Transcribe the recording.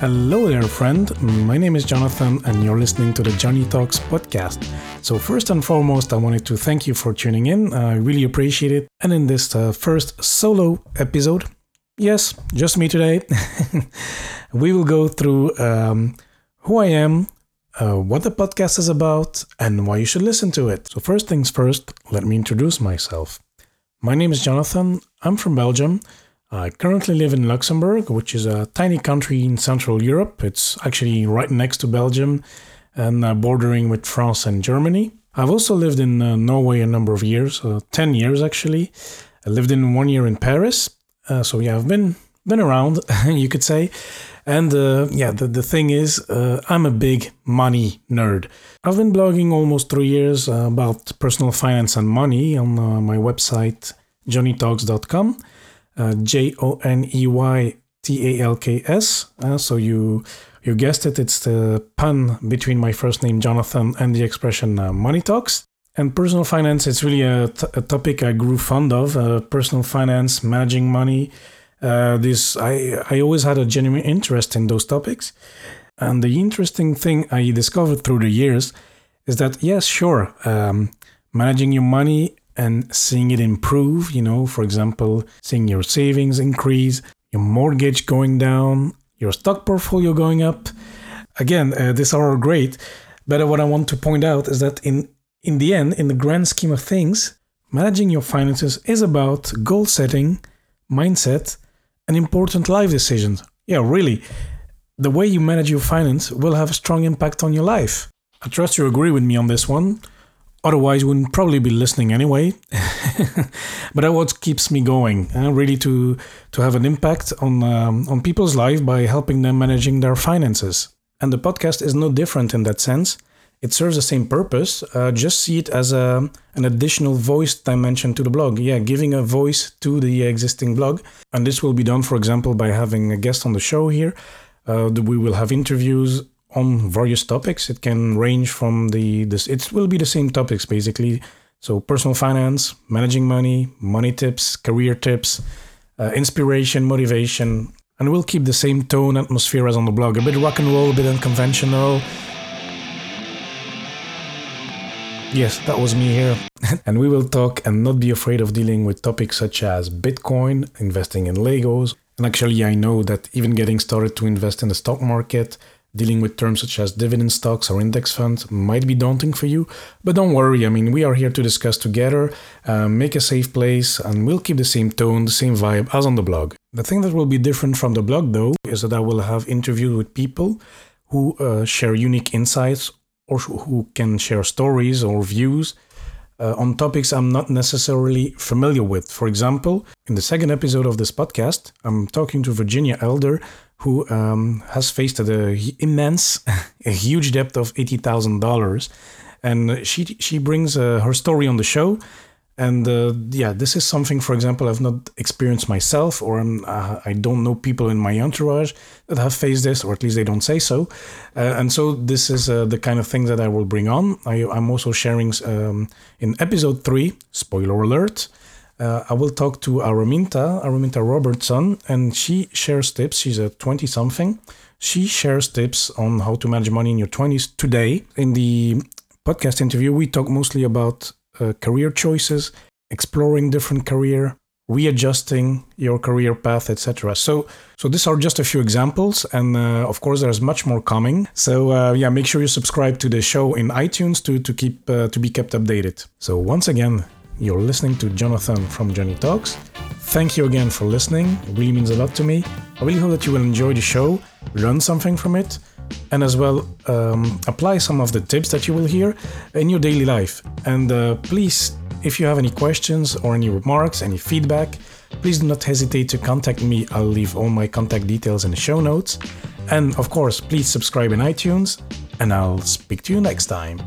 Hello there, friend. My name is Jonathan, and you're listening to the Joney Talks podcast. So, first and foremost, I wanted to thank you for tuning in. I really appreciate it. And in this uh, first solo episode, yes, just me today, we will go through um, who I am, uh, what the podcast is about, and why you should listen to it. So, first things first, let me introduce myself. My name is Jonathan. I'm from Belgium. I currently live in Luxembourg, which is a tiny country in Central Europe. It's actually right next to Belgium and uh, bordering with France and Germany. I've also lived in uh, Norway a number of years, uh, 10 years actually. I lived in one year in Paris. Uh, so yeah, I've been been around, you could say. And uh, yeah, the, the thing is, uh, I'm a big money nerd. I've been blogging almost three years about personal finance and money on my website, joneytalks.com uh, J O N E Y T A L K S. Uh, so you you guessed it, it's the pun between my first name Jonathan and the expression uh, money talks. And personal finance, it's really a, t- a topic I grew fond of. Uh, personal finance, managing money. Uh, this I I always had a genuine interest in those topics. And the interesting thing I discovered through the years is that yes, sure, um, managing your money and seeing it improve, you know, for example, seeing your savings increase, your mortgage going down, your stock portfolio going up. Again, uh, these are all great, but what I want to point out is that in in the end, in the grand scheme of things, managing your finances is about goal setting, mindset, and important life decisions. Yeah, really. The way you manage your finance will have a strong impact on your life. I trust you agree with me on this one. Otherwise, wouldn't probably be listening anyway. but that's what keeps me going, uh, really to to have an impact on um, on people's life by helping them managing their finances. And the podcast is no different in that sense. It serves the same purpose. Uh, just see it as a an additional voice dimension to the blog. Yeah, giving a voice to the existing blog. And this will be done, for example, by having a guest on the show here. Uh, we will have interviews on various topics. It can range from the this it will be the same topics basically. So personal finance, managing money, money tips, career tips, uh, inspiration, motivation, and we'll keep the same tone atmosphere as on the blog. A bit rock and roll, a bit unconventional. Yes, that was me here. and we will talk and not be afraid of dealing with topics such as Bitcoin, investing in Legos. And actually, I know that even getting started to invest in the stock market, Dealing with terms such as dividend stocks or index funds might be daunting for you, but don't worry. I mean, we are here to discuss together, uh, make a safe place, and we'll keep the same tone, the same vibe as on the blog. The thing that will be different from the blog, though, is that I will have interviews with people who uh, share unique insights or who can share stories or views uh, on topics I'm not necessarily familiar with. For example, in the second episode of this podcast, I'm talking to Virginia Elder, who um, has faced a immense, a huge debt of eighty thousand dollars, and she she brings uh, her story on the show. And uh, yeah, this is something, for example, I've not experienced myself, or uh, I don't know people in my entourage that have faced this, or at least they don't say so. Uh, and so this is uh, the kind of thing that I will bring on. I, am also sharing um, in episode three, spoiler alert, uh, I will talk to Araminta, Araminta Robertson, and she shares tips. She's a 20 something. She shares tips on how to manage money in your 20s today. In the podcast interview, we talk mostly about uh, career choices, exploring different career, readjusting your career path, etc. So, so these are just a few examples, and uh, of course, there's much more coming. So, uh, yeah, make sure you subscribe to the show in iTunes to to keep uh, to be kept updated. So, once again, you're listening to Jonathan from Joney Talks. Thank you again for listening. It really means a lot to me. I really hope that you will enjoy the show, learn something from it, and as well um, apply some of the tips that you will hear in your daily life. And uh, please, if you have any questions or any remarks, any feedback, please do not hesitate to contact me. I'll leave all my contact details in the show notes. And of course, please subscribe in iTunes, and I'll speak to you next time.